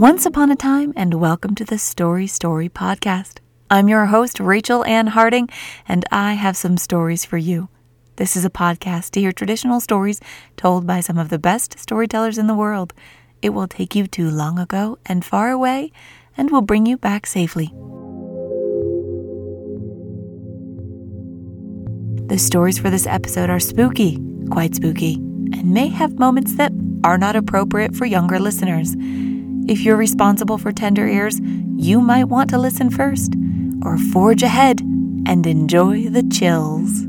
Once upon a time, and welcome to the Story Story Podcast. I'm your host, Rachel Ann Harding, and I have some stories for you. This is a podcast to hear traditional stories told by some of the best storytellers in the world. It will take you to long ago and far away and will bring you back safely. The stories for this episode are spooky, quite spooky, and may have moments that are not appropriate for younger listeners. If you're responsible for tender ears, you might want to listen first or forge ahead and enjoy the chills.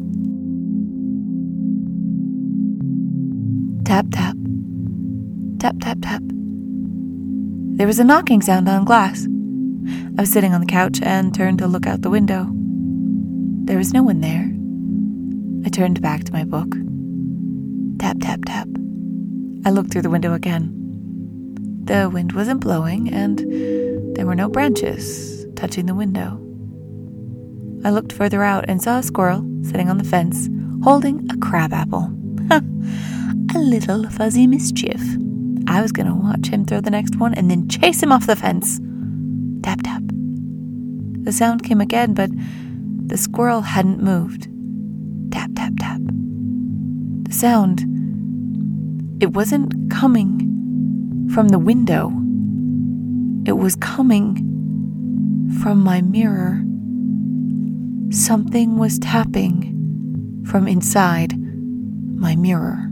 Tap, tap. Tap, tap, tap. There was a knocking sound on glass. I was sitting on the couch and turned to look out the window. There was no one there. I turned back to my book. Tap, tap, tap. I looked through the window again. The wind wasn't blowing, and there were no branches touching the window. I looked further out and saw a squirrel sitting on the fence holding a crabapple. a little fuzzy mischief. I was going to watch him throw the next one and then chase him off the fence. Tap, tap. The sound came again, but the squirrel hadn't moved. Tap, tap, tap. The sound, it wasn't coming from the window. It was coming from my mirror. Something was tapping from inside my mirror.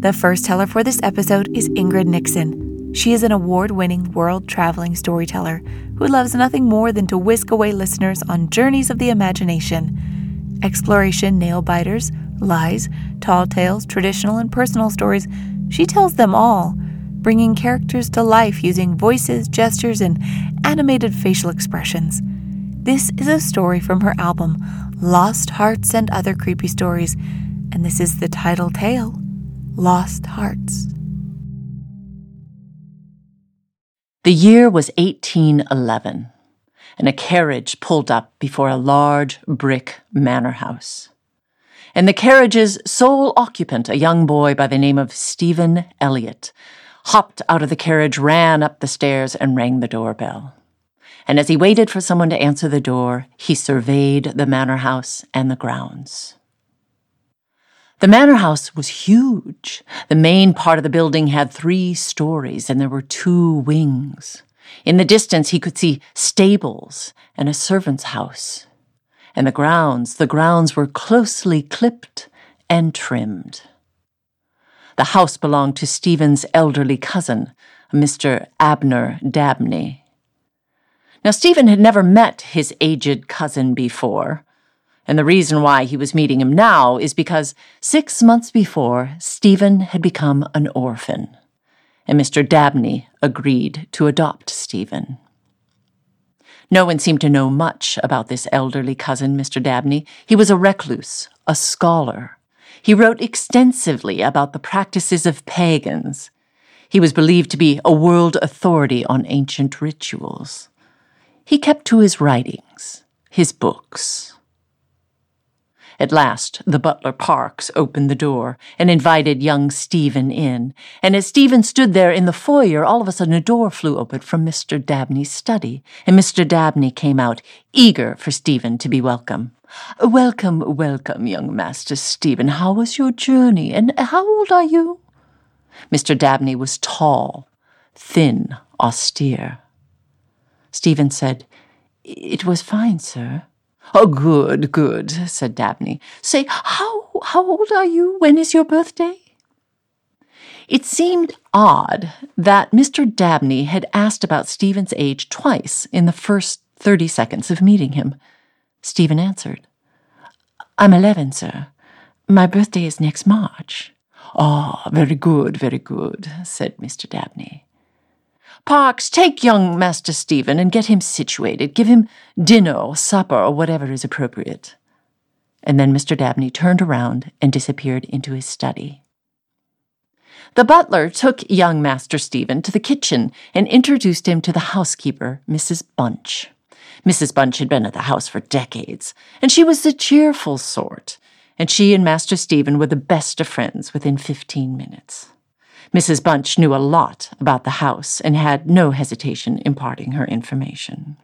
The first teller for this episode is Ingrid Nixon. She is an award winning world traveling storyteller who loves nothing more than to whisk away listeners on journeys of the imagination. Exploration, nail biters, lies, tall tales, traditional and personal stories she tells them all, bringing characters to life using voices, gestures, and animated facial expressions. This is a story from her album, Lost Hearts and Other Creepy Stories, and this is the title tale, Lost Hearts. The year was 1811, and a carriage pulled up before a large brick manor house and the carriage's sole occupant, a young boy by the name of Stephen Elliott, hopped out of the carriage, ran up the stairs, and rang the doorbell. And as he waited for someone to answer the door, he surveyed the manor house and the grounds. The manor house was huge. The main part of the building had three stories, and there were two wings. In the distance, he could see stables and a servant's house and the grounds, the grounds were closely clipped and trimmed. The house belonged to Stephen's elderly cousin, Mr. Abner Dabney. Now, Stephen had never met his aged cousin before, and the reason why he was meeting him now is because six months before, Stephen had become an orphan, and Mr. Dabney agreed to adopt Stephen. No one seemed to know much about this elderly cousin, Mr. Dabney. He was a recluse, a scholar. He wrote extensively about the practices of pagans. He was believed to be a world authority on ancient rituals. He kept to his writings, his books. At last, the butler Parks opened the door and invited young Stephen in. And as Stephen stood there in the foyer, all of a sudden a door flew open from Mr. Dabney's study, and Mr. Dabney came out, eager for Stephen to be welcome. Welcome, welcome, young Master Stephen. How was your journey, and how old are you? Mr. Dabney was tall, thin, austere. Stephen said, It was fine, sir. Oh, good, good, said Dabney. Say, how, how old are you? When is your birthday? It seemed odd that Mr. Dabney had asked about Stephen's age twice in the first thirty seconds of meeting him. Stephen answered, I'm eleven, sir. My birthday is next March. Ah, oh, very good, very good, said Mr. Dabney. Parks, take young Master Stephen and get him situated. Give him dinner or supper or whatever is appropriate. And then Mr. Dabney turned around and disappeared into his study. The butler took young Master Stephen to the kitchen and introduced him to the housekeeper, Mrs. Bunch. Mrs. Bunch had been at the house for decades, and she was the cheerful sort, and she and Master Stephen were the best of friends within fifteen minutes. Mrs. Bunch knew a lot about the house and had no hesitation imparting her information.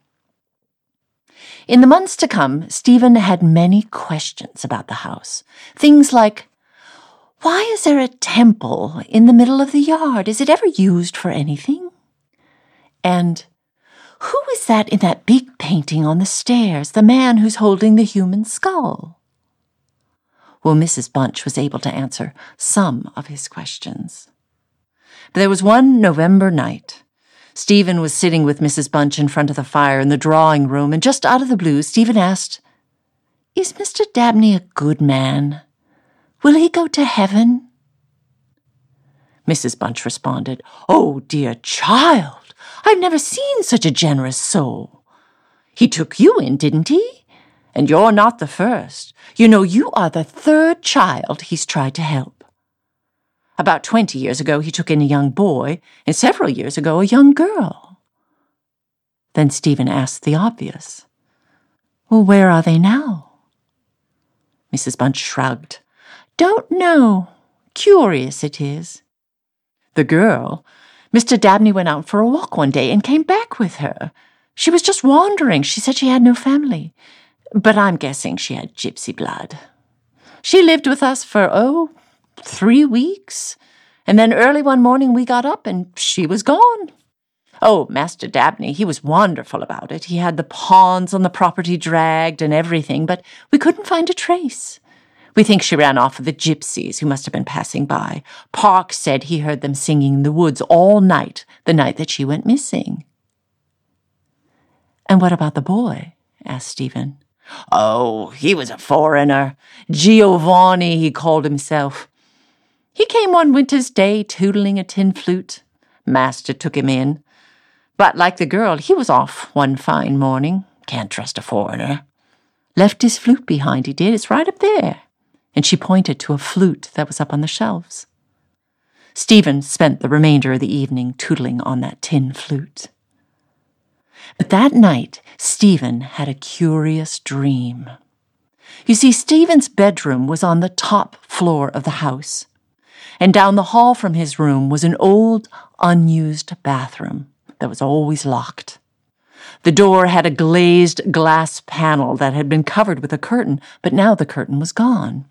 In the months to come, Stephen had many questions about the house. Things like why is there a temple in the middle of the yard? Is it ever used for anything? And who is that in that big painting on the stairs, the man who's holding the human skull? Well, Mrs. Bunch was able to answer some of his questions. There was one November night. Stephen was sitting with Mrs. Bunch in front of the fire in the drawing room, and just out of the blue, Stephen asked, Is Mr. Dabney a good man? Will he go to heaven? Mrs. Bunch responded, Oh, dear child, I've never seen such a generous soul. He took you in, didn't he? And you're not the first. You know, you are the third child he's tried to help. About twenty years ago, he took in a young boy, and several years ago, a young girl. Then Stephen asked the obvious. Well, where are they now? Mrs. Bunch shrugged. Don't know. Curious it is. The girl, Mr. Dabney went out for a walk one day and came back with her. She was just wandering. She said she had no family. But I'm guessing she had gypsy blood. She lived with us for, oh, three weeks. And then early one morning we got up and she was gone. Oh, Master Dabney, he was wonderful about it. He had the ponds on the property dragged and everything, but we couldn't find a trace. We think she ran off with the gypsies who must have been passing by. Park said he heard them singing in the woods all night the night that she went missing. And what about the boy? asked Stephen. Oh, he was a foreigner. Giovanni, he called himself. He came one winter's day tootling a tin flute. Master took him in. But like the girl, he was off one fine morning. Can't trust a foreigner. Left his flute behind, he did. It's right up there and she pointed to a flute that was up on the shelves. Stephen spent the remainder of the evening tootling on that tin flute. But that night, Stephen had a curious dream. You see, Stephen's bedroom was on the top floor of the house, and down the hall from his room was an old, unused bathroom that was always locked. The door had a glazed glass panel that had been covered with a curtain, but now the curtain was gone.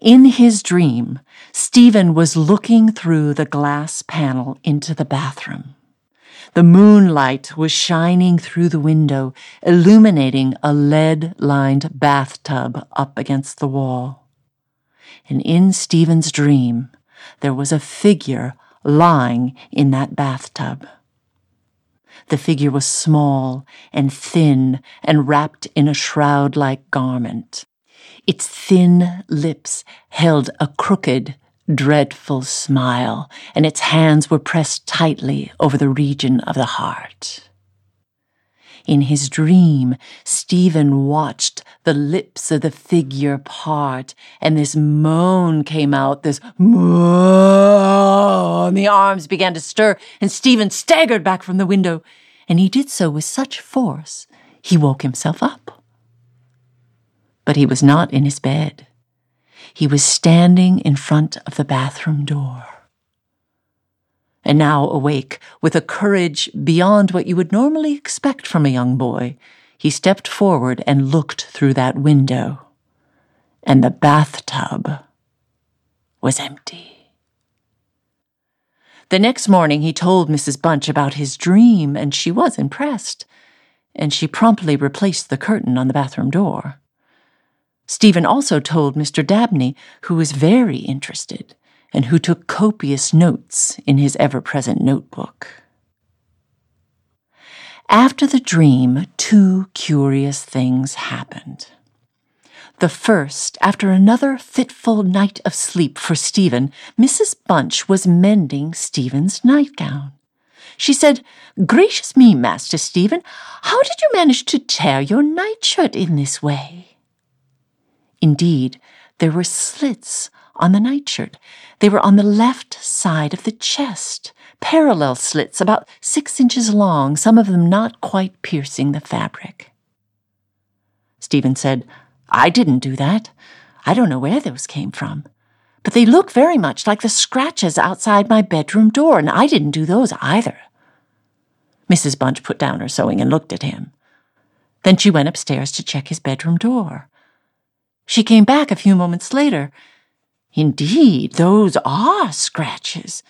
In his dream, Stephen was looking through the glass panel into the bathroom. The moonlight was shining through the window, illuminating a lead lined bathtub up against the wall. And in Stephen's dream, there was a figure lying in that bathtub. The figure was small and thin and wrapped in a shroud like garment. Its thin lips held a crooked, dreadful smile, and its hands were pressed tightly over the region of the heart. In his dream, Stephen watched the lips of the figure part, and this moan came out, this moan, and the arms began to stir, and Stephen staggered back from the window, and he did so with such force he woke himself up but he was not in his bed. He was standing in front of the bathroom door. And now, awake, with a courage beyond what you would normally expect from a young boy, he stepped forward and looked through that window. And the bathtub was empty. The next morning, he told Mrs. Bunch about his dream, and she was impressed. And she promptly replaced the curtain on the bathroom door. Stephen also told Mr. Dabney, who was very interested and who took copious notes in his ever present notebook. After the dream, two curious things happened. The first, after another fitful night of sleep for Stephen, Mrs. Bunch was mending Stephen's nightgown. She said, Gracious me, Master Stephen, how did you manage to tear your nightshirt in this way? Indeed, there were slits on the nightshirt. They were on the left side of the chest, parallel slits about six inches long, some of them not quite piercing the fabric. Stephen said, I didn't do that. I don't know where those came from. But they look very much like the scratches outside my bedroom door, and I didn't do those either. Mrs. Bunch put down her sewing and looked at him. Then she went upstairs to check his bedroom door. She came back a few moments later. Indeed, those are scratches.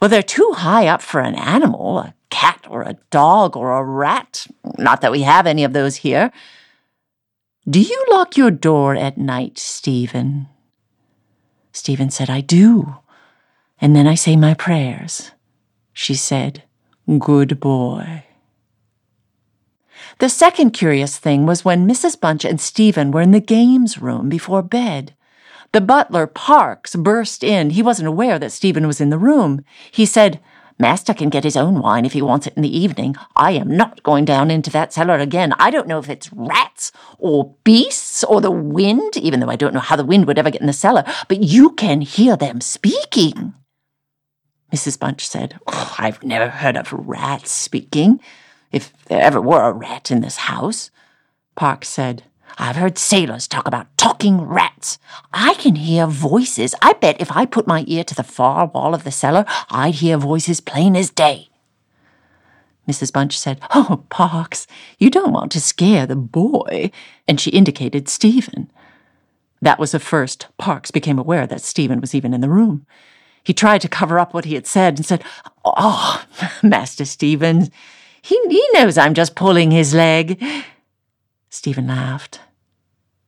Well, they're too high up for an animal, a cat or a dog or a rat. Not that we have any of those here. Do you lock your door at night, Stephen? Stephen said, I do. And then I say my prayers. She said, Good boy. The second curious thing was when Mrs. Bunch and Stephen were in the games room before bed. The butler, Parks, burst in. He wasn't aware that Stephen was in the room. He said, Master can get his own wine if he wants it in the evening. I am not going down into that cellar again. I don't know if it's rats or beasts or the wind, even though I don't know how the wind would ever get in the cellar, but you can hear them speaking. Mrs. Bunch said, oh, I've never heard of rats speaking, if there ever were a rat in this house. Parks said, I've heard sailors talk about talking rats. I can hear voices. I bet if I put my ear to the far wall of the cellar, I'd hear voices plain as day. Mrs. Bunch said, Oh, Parks, you don't want to scare the boy. And she indicated Stephen. That was the first Parks became aware that Stephen was even in the room. He tried to cover up what he had said and said, Oh, Master Stephen, he, he knows I'm just pulling his leg. Stephen laughed.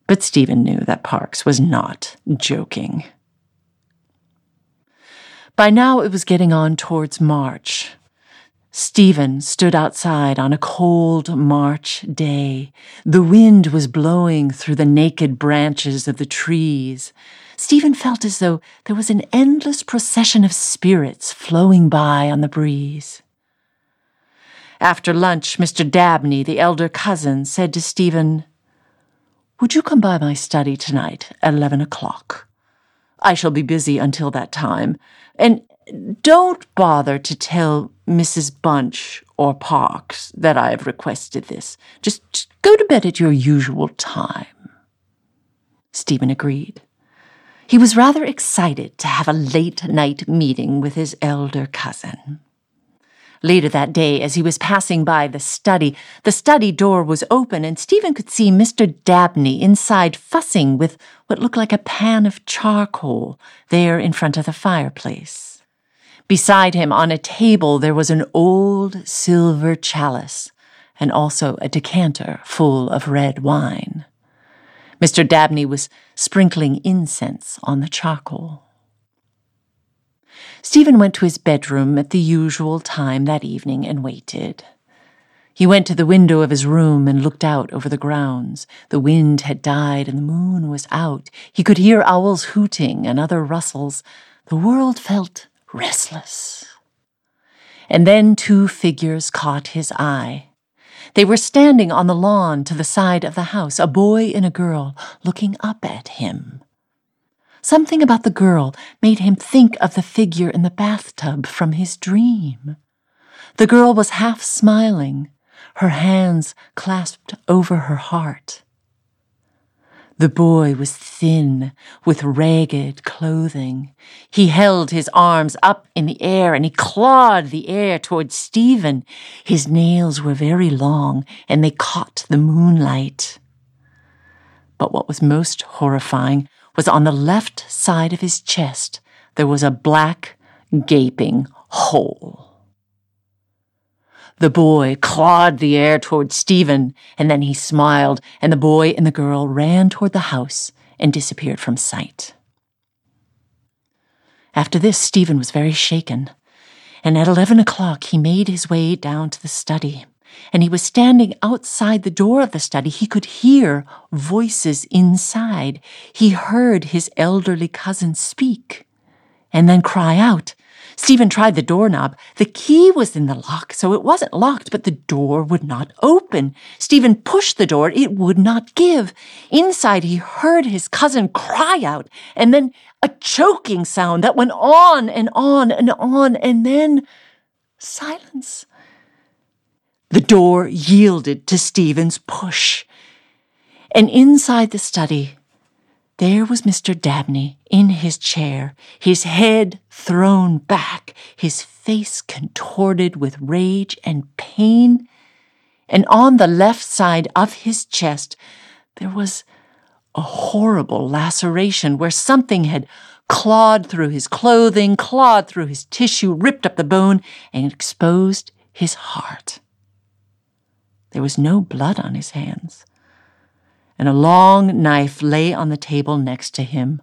But Stephen knew that Parks was not joking. By now it was getting on towards March. Stephen stood outside on a cold March day. The wind was blowing through the naked branches of the trees. Stephen felt as though there was an endless procession of spirits flowing by on the breeze. After lunch, Mr. Dabney, the elder cousin, said to Stephen, Would you come by my study tonight at eleven o'clock? I shall be busy until that time, and don't bother to tell Mrs. Bunch or Parks that I have requested this. Just, just go to bed at your usual time. Stephen agreed. He was rather excited to have a late night meeting with his elder cousin. Later that day, as he was passing by the study, the study door was open and Stephen could see Mr. Dabney inside fussing with what looked like a pan of charcoal there in front of the fireplace. Beside him on a table there was an old silver chalice and also a decanter full of red wine. Mr. Dabney was sprinkling incense on the charcoal. Stephen went to his bedroom at the usual time that evening and waited. He went to the window of his room and looked out over the grounds. The wind had died and the moon was out. He could hear owls hooting and other rustles. The world felt restless. And then two figures caught his eye. They were standing on the lawn to the side of the house, a boy and a girl, looking up at him. Something about the girl made him think of the figure in the bathtub from his dream. The girl was half smiling, her hands clasped over her heart. The boy was thin, with ragged clothing. He held his arms up in the air and he clawed the air toward Stephen. His nails were very long and they caught the moonlight. But what was most horrifying was on the left side of his chest. There was a black, gaping hole. The boy clawed the air toward Stephen, and then he smiled, and the boy and the girl ran toward the house and disappeared from sight. After this, Stephen was very shaken, and at eleven o'clock he made his way down to the study and he was standing outside the door of the study. He could hear voices inside. He heard his elderly cousin speak and then cry out, Stephen tried the doorknob. The key was in the lock, so it wasn't locked, but the door would not open. Stephen pushed the door. It would not give. Inside, he heard his cousin cry out, and then a choking sound that went on and on and on, and then silence. The door yielded to Stephen's push. And inside the study, there was Mr. Dabney in his chair, his head thrown back, his face contorted with rage and pain. And on the left side of his chest, there was a horrible laceration where something had clawed through his clothing, clawed through his tissue, ripped up the bone, and exposed his heart. There was no blood on his hands and a long knife lay on the table next to him,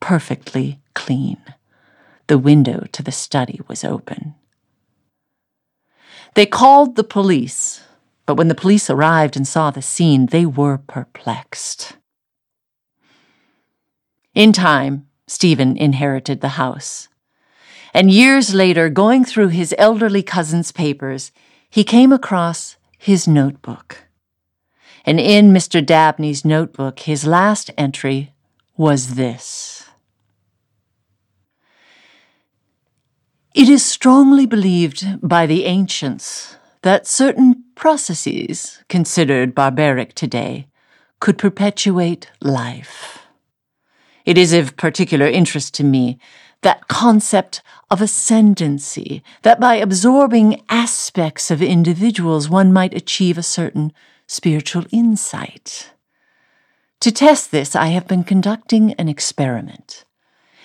perfectly clean. The window to the study was open. They called the police, but when the police arrived and saw the scene, they were perplexed. In time, Stephen inherited the house. And years later, going through his elderly cousin's papers, he came across his notebook and in Mr. Dabney's notebook, his last entry was this. It is strongly believed by the ancients that certain processes, considered barbaric today, could perpetuate life. It is of particular interest to me that concept of ascendancy, that by absorbing aspects of individuals one might achieve a certain spiritual insight. To test this, I have been conducting an experiment.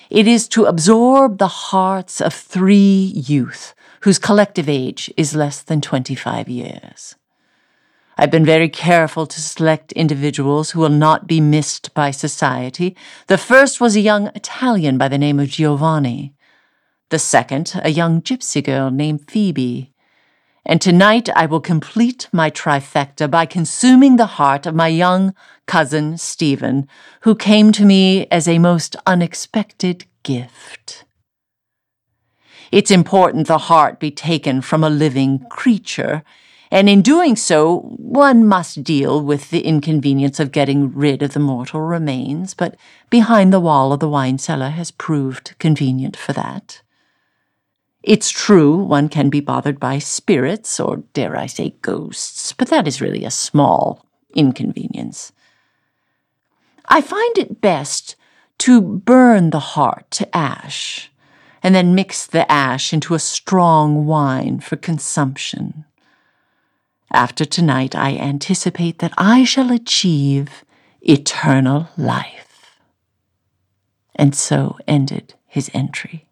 It is to absorb the hearts of three youth whose collective age is less than 25 years. I've been very careful to select individuals who will not be missed by society. The first was a young Italian by the name of Giovanni. The second, a young gypsy girl named Phoebe and tonight I will complete my trifecta by consuming the heart of my young cousin Stephen, who came to me as a most unexpected gift. It's important the heart be taken from a living creature, and in doing so, one must deal with the inconvenience of getting rid of the mortal remains, but behind the wall of the wine cellar has proved convenient for that. It's true one can be bothered by spirits, or dare I say ghosts, but that is really a small inconvenience. I find it best to burn the heart to ash, and then mix the ash into a strong wine for consumption. After tonight, I anticipate that I shall achieve eternal life. And so ended his entry.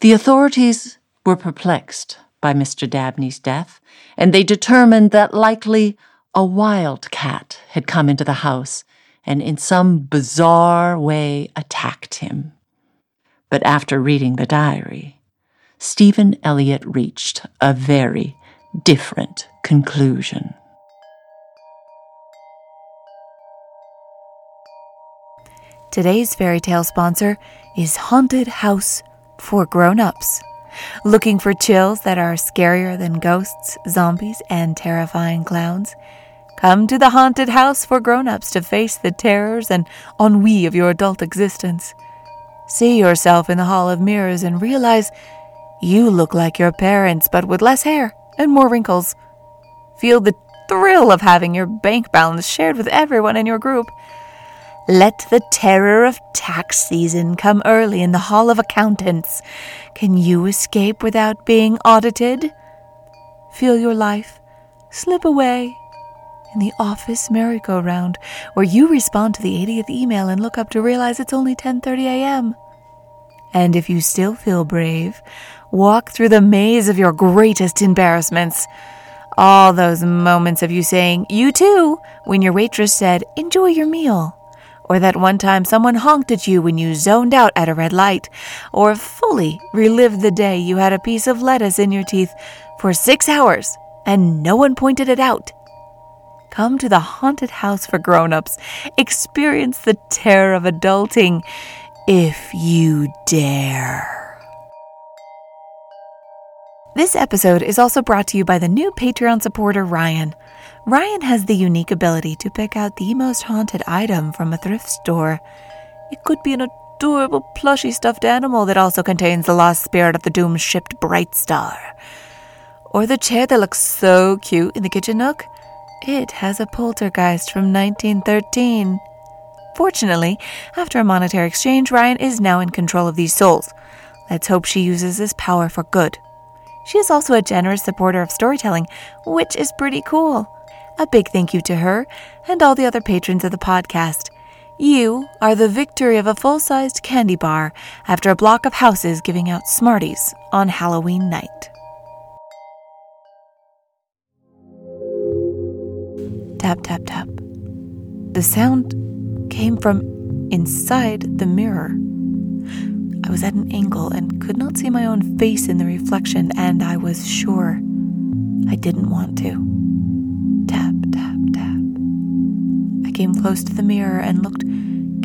The authorities were perplexed by Mr. Dabney's death, and they determined that likely a wild cat had come into the house and in some bizarre way attacked him. But after reading the diary, Stephen Elliott reached a very different conclusion. Today's fairy tale sponsor is Haunted House for grown-ups. Looking for chills that are scarier than ghosts, zombies, and terrifying clowns? Come to the haunted house for grown-ups to face the terrors and ennui of your adult existence. See yourself in the hall of mirrors and realize you look like your parents but with less hair and more wrinkles. Feel the thrill of having your bank balance shared with everyone in your group let the terror of tax season come early in the Hall of Accountants. Can you escape without being audited? Feel your life slip away in the office merry-go-round where you respond to the 80th email and look up to realize it's only 10:30 a.m. And if you still feel brave, walk through the maze of your greatest embarrassments. All those moments of you saying, "You too," when your waitress said, "Enjoy your meal." or that one time someone honked at you when you zoned out at a red light, or fully relived the day you had a piece of lettuce in your teeth for six hours and no one pointed it out. Come to the haunted house for grown-ups. Experience the terror of adulting if you dare. This episode is also brought to you by the new Patreon supporter Ryan. Ryan has the unique ability to pick out the most haunted item from a thrift store. It could be an adorable plushy stuffed animal that also contains the lost spirit of the doomed ship Bright Star. Or the chair that looks so cute in the kitchen nook. It has a poltergeist from 1913. Fortunately, after a monetary exchange, Ryan is now in control of these souls. Let's hope she uses this power for good. She is also a generous supporter of storytelling, which is pretty cool. A big thank you to her and all the other patrons of the podcast. You are the victory of a full sized candy bar after a block of houses giving out Smarties on Halloween night. Tap, tap, tap. The sound came from inside the mirror. I was at an angle and could not see my own face in the reflection, and I was sure I didn't want to. Tap, tap, tap. I came close to the mirror and looked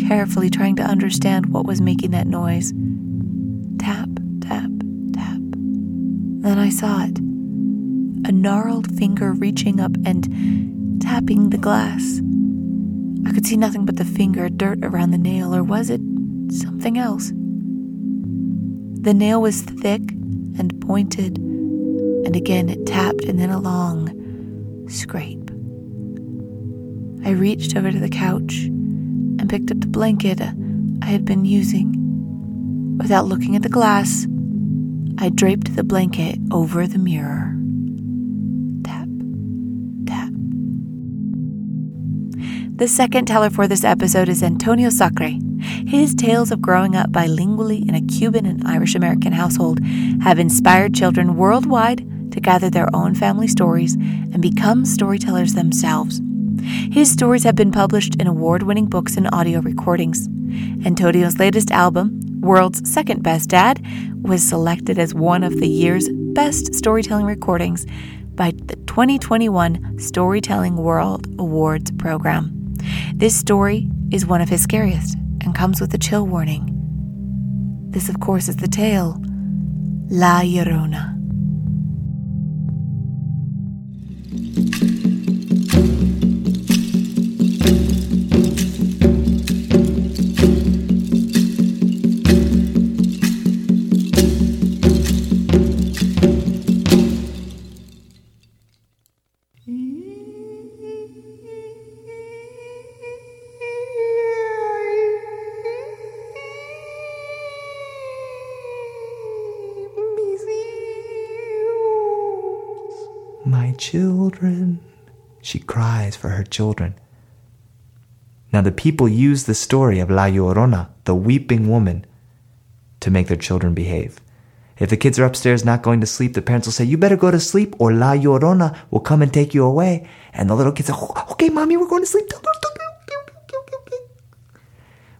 carefully, trying to understand what was making that noise. Tap, tap, tap. Then I saw it a gnarled finger reaching up and tapping the glass. I could see nothing but the finger, dirt around the nail, or was it something else? The nail was thick and pointed, and again it tapped and then a long scrape. I reached over to the couch and picked up the blanket I had been using. Without looking at the glass, I draped the blanket over the mirror. The second teller for this episode is Antonio Sacre. His tales of growing up bilingually in a Cuban and Irish American household have inspired children worldwide to gather their own family stories and become storytellers themselves. His stories have been published in award winning books and audio recordings. Antonio's latest album, World's Second Best Dad, was selected as one of the year's best storytelling recordings by the 2021 Storytelling World Awards program. This story is one of his scariest and comes with a chill warning. This, of course, is the tale La Llorona. She cries for her children. Now, the people use the story of La Llorona, the weeping woman, to make their children behave. If the kids are upstairs not going to sleep, the parents will say, You better go to sleep, or La Llorona will come and take you away. And the little kids say, oh, Okay, mommy, we're going to sleep.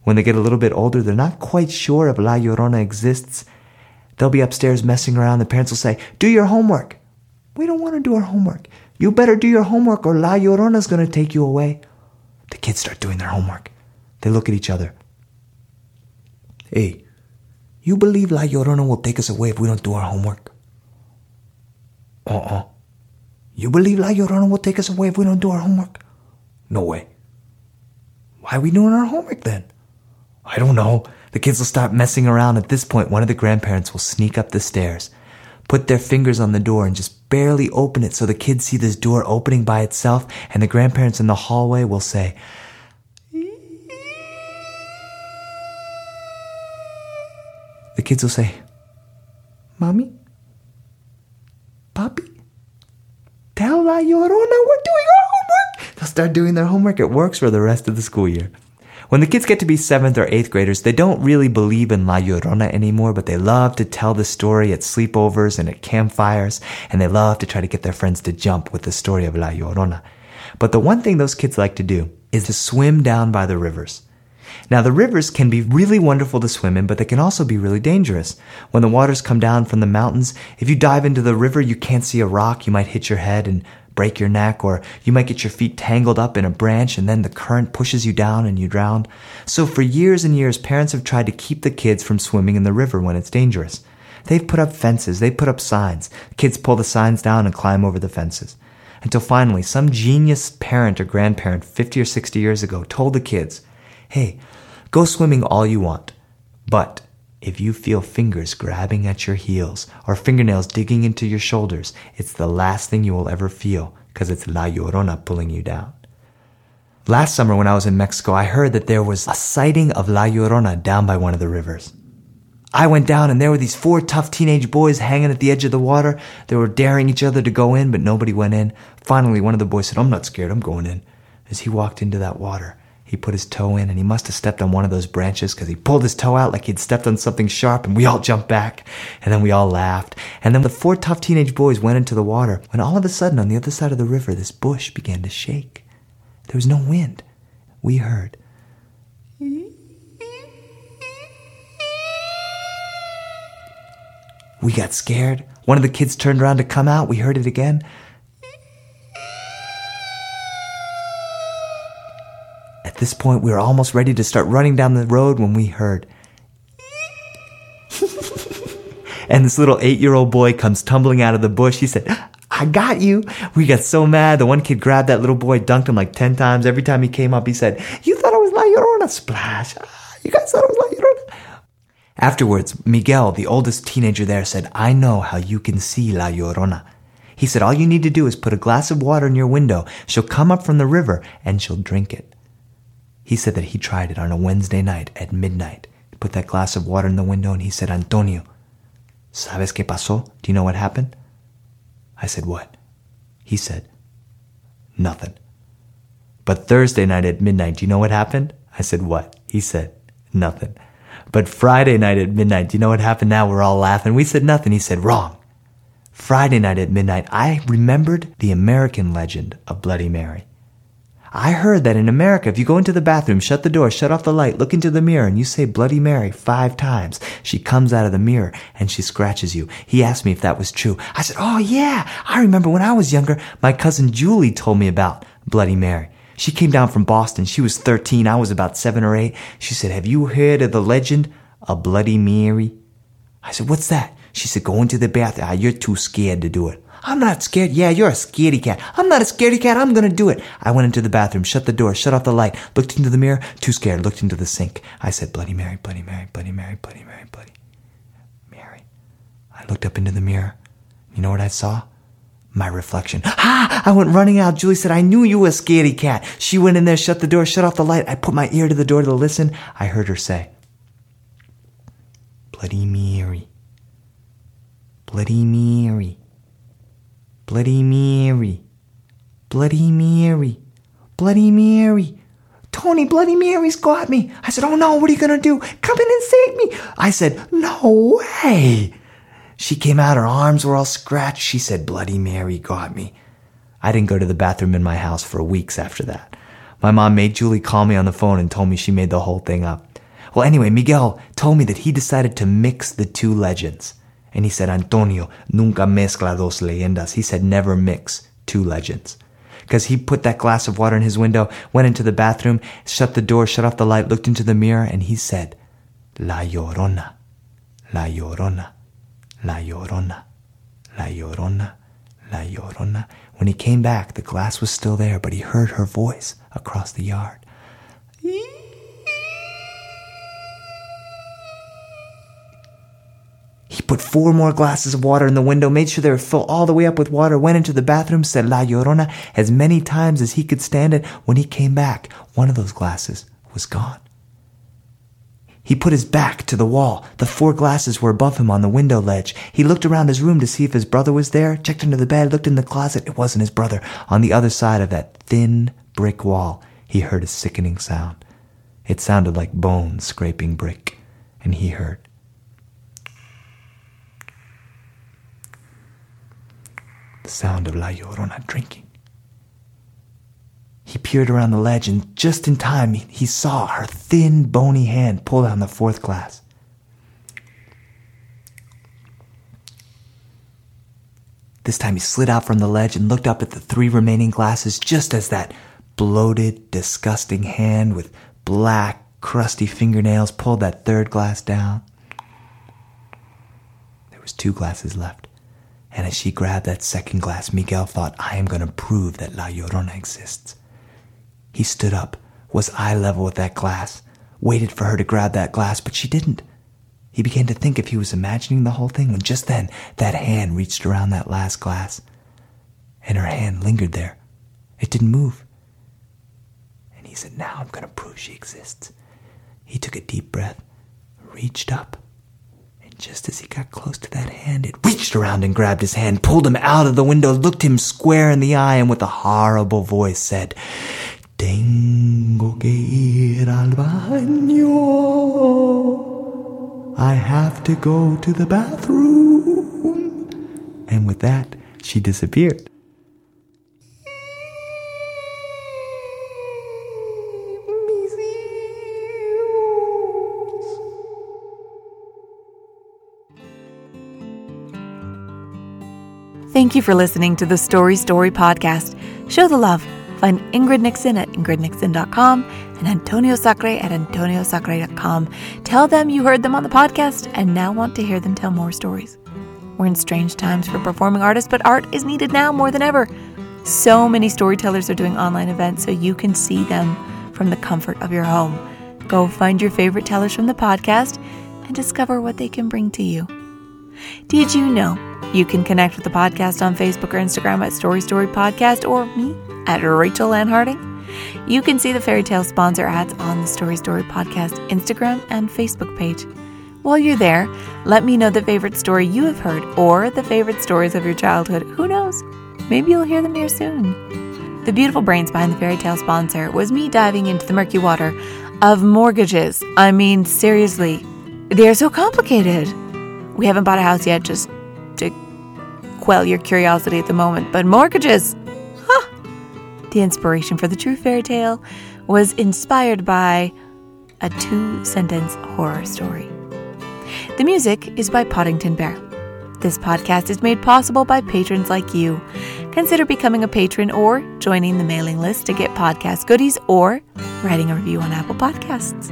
When they get a little bit older, they're not quite sure if La Llorona exists. They'll be upstairs messing around. The parents will say, Do your homework. We don't want to do our homework. You better do your homework or La Llorona's going to take you away. The kids start doing their homework. They look at each other. Hey, you believe La Llorona will take us away if we don't do our homework? Uh-uh. You believe La Llorona will take us away if we don't do our homework? No way. Why are we doing our homework then? I don't know. The kids will start messing around. At this point, one of the grandparents will sneak up the stairs, put their fingers on the door, and just barely open it so the kids see this door opening by itself, and the grandparents in the hallway will say, The kids will say, Mommy? Papi? Tell La Llorona we're doing our homework! They'll start doing their homework. It works for the rest of the school year. When the kids get to be seventh or eighth graders, they don't really believe in La Llorona anymore, but they love to tell the story at sleepovers and at campfires, and they love to try to get their friends to jump with the story of La Llorona. But the one thing those kids like to do is to swim down by the rivers. Now, the rivers can be really wonderful to swim in, but they can also be really dangerous. When the waters come down from the mountains, if you dive into the river, you can't see a rock, you might hit your head and break your neck, or you might get your feet tangled up in a branch and then the current pushes you down and you drown. So for years and years, parents have tried to keep the kids from swimming in the river when it's dangerous. They've put up fences, they put up signs. Kids pull the signs down and climb over the fences. Until finally, some genius parent or grandparent 50 or 60 years ago told the kids, hey, go swimming all you want, but if you feel fingers grabbing at your heels or fingernails digging into your shoulders, it's the last thing you will ever feel because it's La Llorona pulling you down. Last summer when I was in Mexico, I heard that there was a sighting of La Llorona down by one of the rivers. I went down and there were these four tough teenage boys hanging at the edge of the water. They were daring each other to go in, but nobody went in. Finally, one of the boys said, I'm not scared, I'm going in. As he walked into that water, he put his toe in and he must have stepped on one of those branches because he pulled his toe out like he'd stepped on something sharp and we all jumped back and then we all laughed. And then the four tough teenage boys went into the water when all of a sudden on the other side of the river, this bush began to shake. There was no wind. We heard. We got scared. One of the kids turned around to come out. We heard it again. This point, we were almost ready to start running down the road when we heard. and this little eight year old boy comes tumbling out of the bush. He said, I got you. We got so mad. The one kid grabbed that little boy, dunked him like 10 times. Every time he came up, he said, You thought I was La Llorona? Splash. Ah, You guys thought I was La Llorona? Afterwards, Miguel, the oldest teenager there, said, I know how you can see La Llorona. He said, All you need to do is put a glass of water in your window. She'll come up from the river and she'll drink it. He said that he tried it on a Wednesday night at midnight. He put that glass of water in the window and he said, Antonio, ¿sabes qué pasó? Do you know what happened? I said, What? He said, Nothing. But Thursday night at midnight, do you know what happened? I said, What? He said, Nothing. But Friday night at midnight, do you know what happened now? We're all laughing. We said nothing. He said, Wrong. Friday night at midnight, I remembered the American legend of Bloody Mary. I heard that in America, if you go into the bathroom, shut the door, shut off the light, look into the mirror, and you say Bloody Mary five times, she comes out of the mirror and she scratches you. He asked me if that was true. I said, Oh yeah, I remember when I was younger, my cousin Julie told me about Bloody Mary. She came down from Boston. She was 13. I was about seven or eight. She said, Have you heard of the legend of Bloody Mary? I said, What's that? She said, Go into the bathroom. Ah, you're too scared to do it. I'm not scared. Yeah, you're a scaredy cat. I'm not a scaredy cat. I'm gonna do it. I went into the bathroom, shut the door, shut off the light, looked into the mirror, too scared, looked into the sink. I said, Bloody Mary, Bloody Mary, Bloody Mary, Bloody Mary, Bloody Mary. I looked up into the mirror. You know what I saw? My reflection. Ah! I went running out. Julie said, I knew you were a scaredy cat. She went in there, shut the door, shut off the light. I put my ear to the door to listen. I heard her say, Bloody Mary. Bloody Mary. Bloody Mary. Bloody Mary. Bloody Mary. Tony, Bloody Mary's got me. I said, Oh no, what are you gonna do? Come in and save me. I said, No way. She came out, her arms were all scratched. She said, Bloody Mary got me. I didn't go to the bathroom in my house for weeks after that. My mom made Julie call me on the phone and told me she made the whole thing up. Well, anyway, Miguel told me that he decided to mix the two legends. And he said, Antonio, nunca mezcla dos leyendas. He said, never mix two legends. Because he put that glass of water in his window, went into the bathroom, shut the door, shut off the light, looked into the mirror, and he said, La Llorona, La Llorona, La Llorona, La Llorona, La Llorona. When he came back, the glass was still there, but he heard her voice across the yard. He put four more glasses of water in the window, made sure they were full all the way up with water, went into the bathroom, said La Llorona as many times as he could stand it. When he came back, one of those glasses was gone. He put his back to the wall. The four glasses were above him on the window ledge. He looked around his room to see if his brother was there, checked under the bed, looked in the closet. It wasn't his brother. On the other side of that thin brick wall, he heard a sickening sound. It sounded like bones scraping brick, and he heard. The sound of La Llorona drinking. He peered around the ledge, and just in time, he saw her thin, bony hand pull down the fourth glass. This time he slid out from the ledge and looked up at the three remaining glasses just as that bloated, disgusting hand with black, crusty fingernails pulled that third glass down. There was two glasses left. And as she grabbed that second glass, Miguel thought, I am going to prove that La Llorona exists. He stood up, was eye level with that glass, waited for her to grab that glass, but she didn't. He began to think if he was imagining the whole thing when just then that hand reached around that last glass. And her hand lingered there. It didn't move. And he said, Now I'm going to prove she exists. He took a deep breath, reached up, just as he got close to that hand, it reached around and grabbed his hand, pulled him out of the window, looked him square in the eye, and with a horrible voice said, Tengo que ir al baño. I have to go to the bathroom. And with that, she disappeared. Thank you for listening to the Story Story podcast. Show the love. Find Ingrid Nixon at ingridnixon.com and Antonio Sacre at antoniosacre.com. Tell them you heard them on the podcast and now want to hear them tell more stories. We're in strange times for performing artists, but art is needed now more than ever. So many storytellers are doing online events so you can see them from the comfort of your home. Go find your favorite tellers from the podcast and discover what they can bring to you. Did you know you can connect with the podcast on Facebook or Instagram at Story Story Podcast or me at Rachel Ann Harding? You can see the fairy tale sponsor ads on the Story Story Podcast Instagram and Facebook page. While you're there, let me know the favorite story you have heard or the favorite stories of your childhood. Who knows? Maybe you'll hear them here soon. The beautiful brains behind the fairy tale sponsor was me diving into the murky water of mortgages. I mean, seriously, they are so complicated. We haven't bought a house yet, just to quell your curiosity at the moment, but mortgages. Huh. The inspiration for the true fairy tale was inspired by a two sentence horror story. The music is by Poddington Bear. This podcast is made possible by patrons like you. Consider becoming a patron or joining the mailing list to get podcast goodies or writing a review on Apple Podcasts,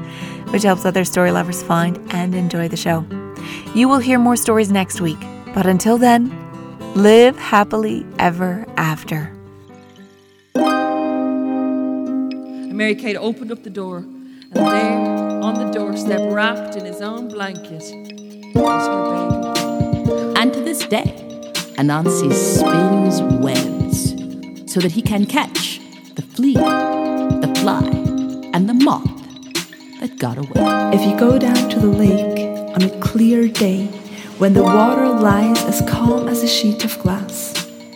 which helps other story lovers find and enjoy the show. You will hear more stories next week, but until then, live happily ever after. And Mary Kate opened up the door, and there on the doorstep, wrapped in his own blanket, was her baby. And to this day, Anansi spins webs so that he can catch the flea, the fly, and the moth that got away. If you go down to the lake on a clear day, when the water lies as calm as a sheet of glass,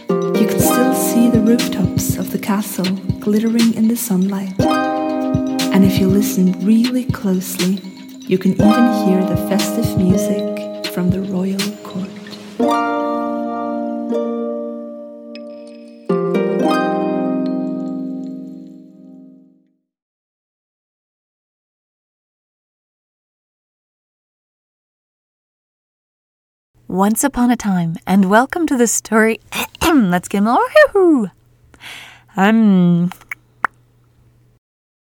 you can still see the rooftops of the castle glittering in the sunlight. And if you listen really closely, you can even hear the festive music from the royal Once upon a time, and welcome to the story. Let's get more. Um,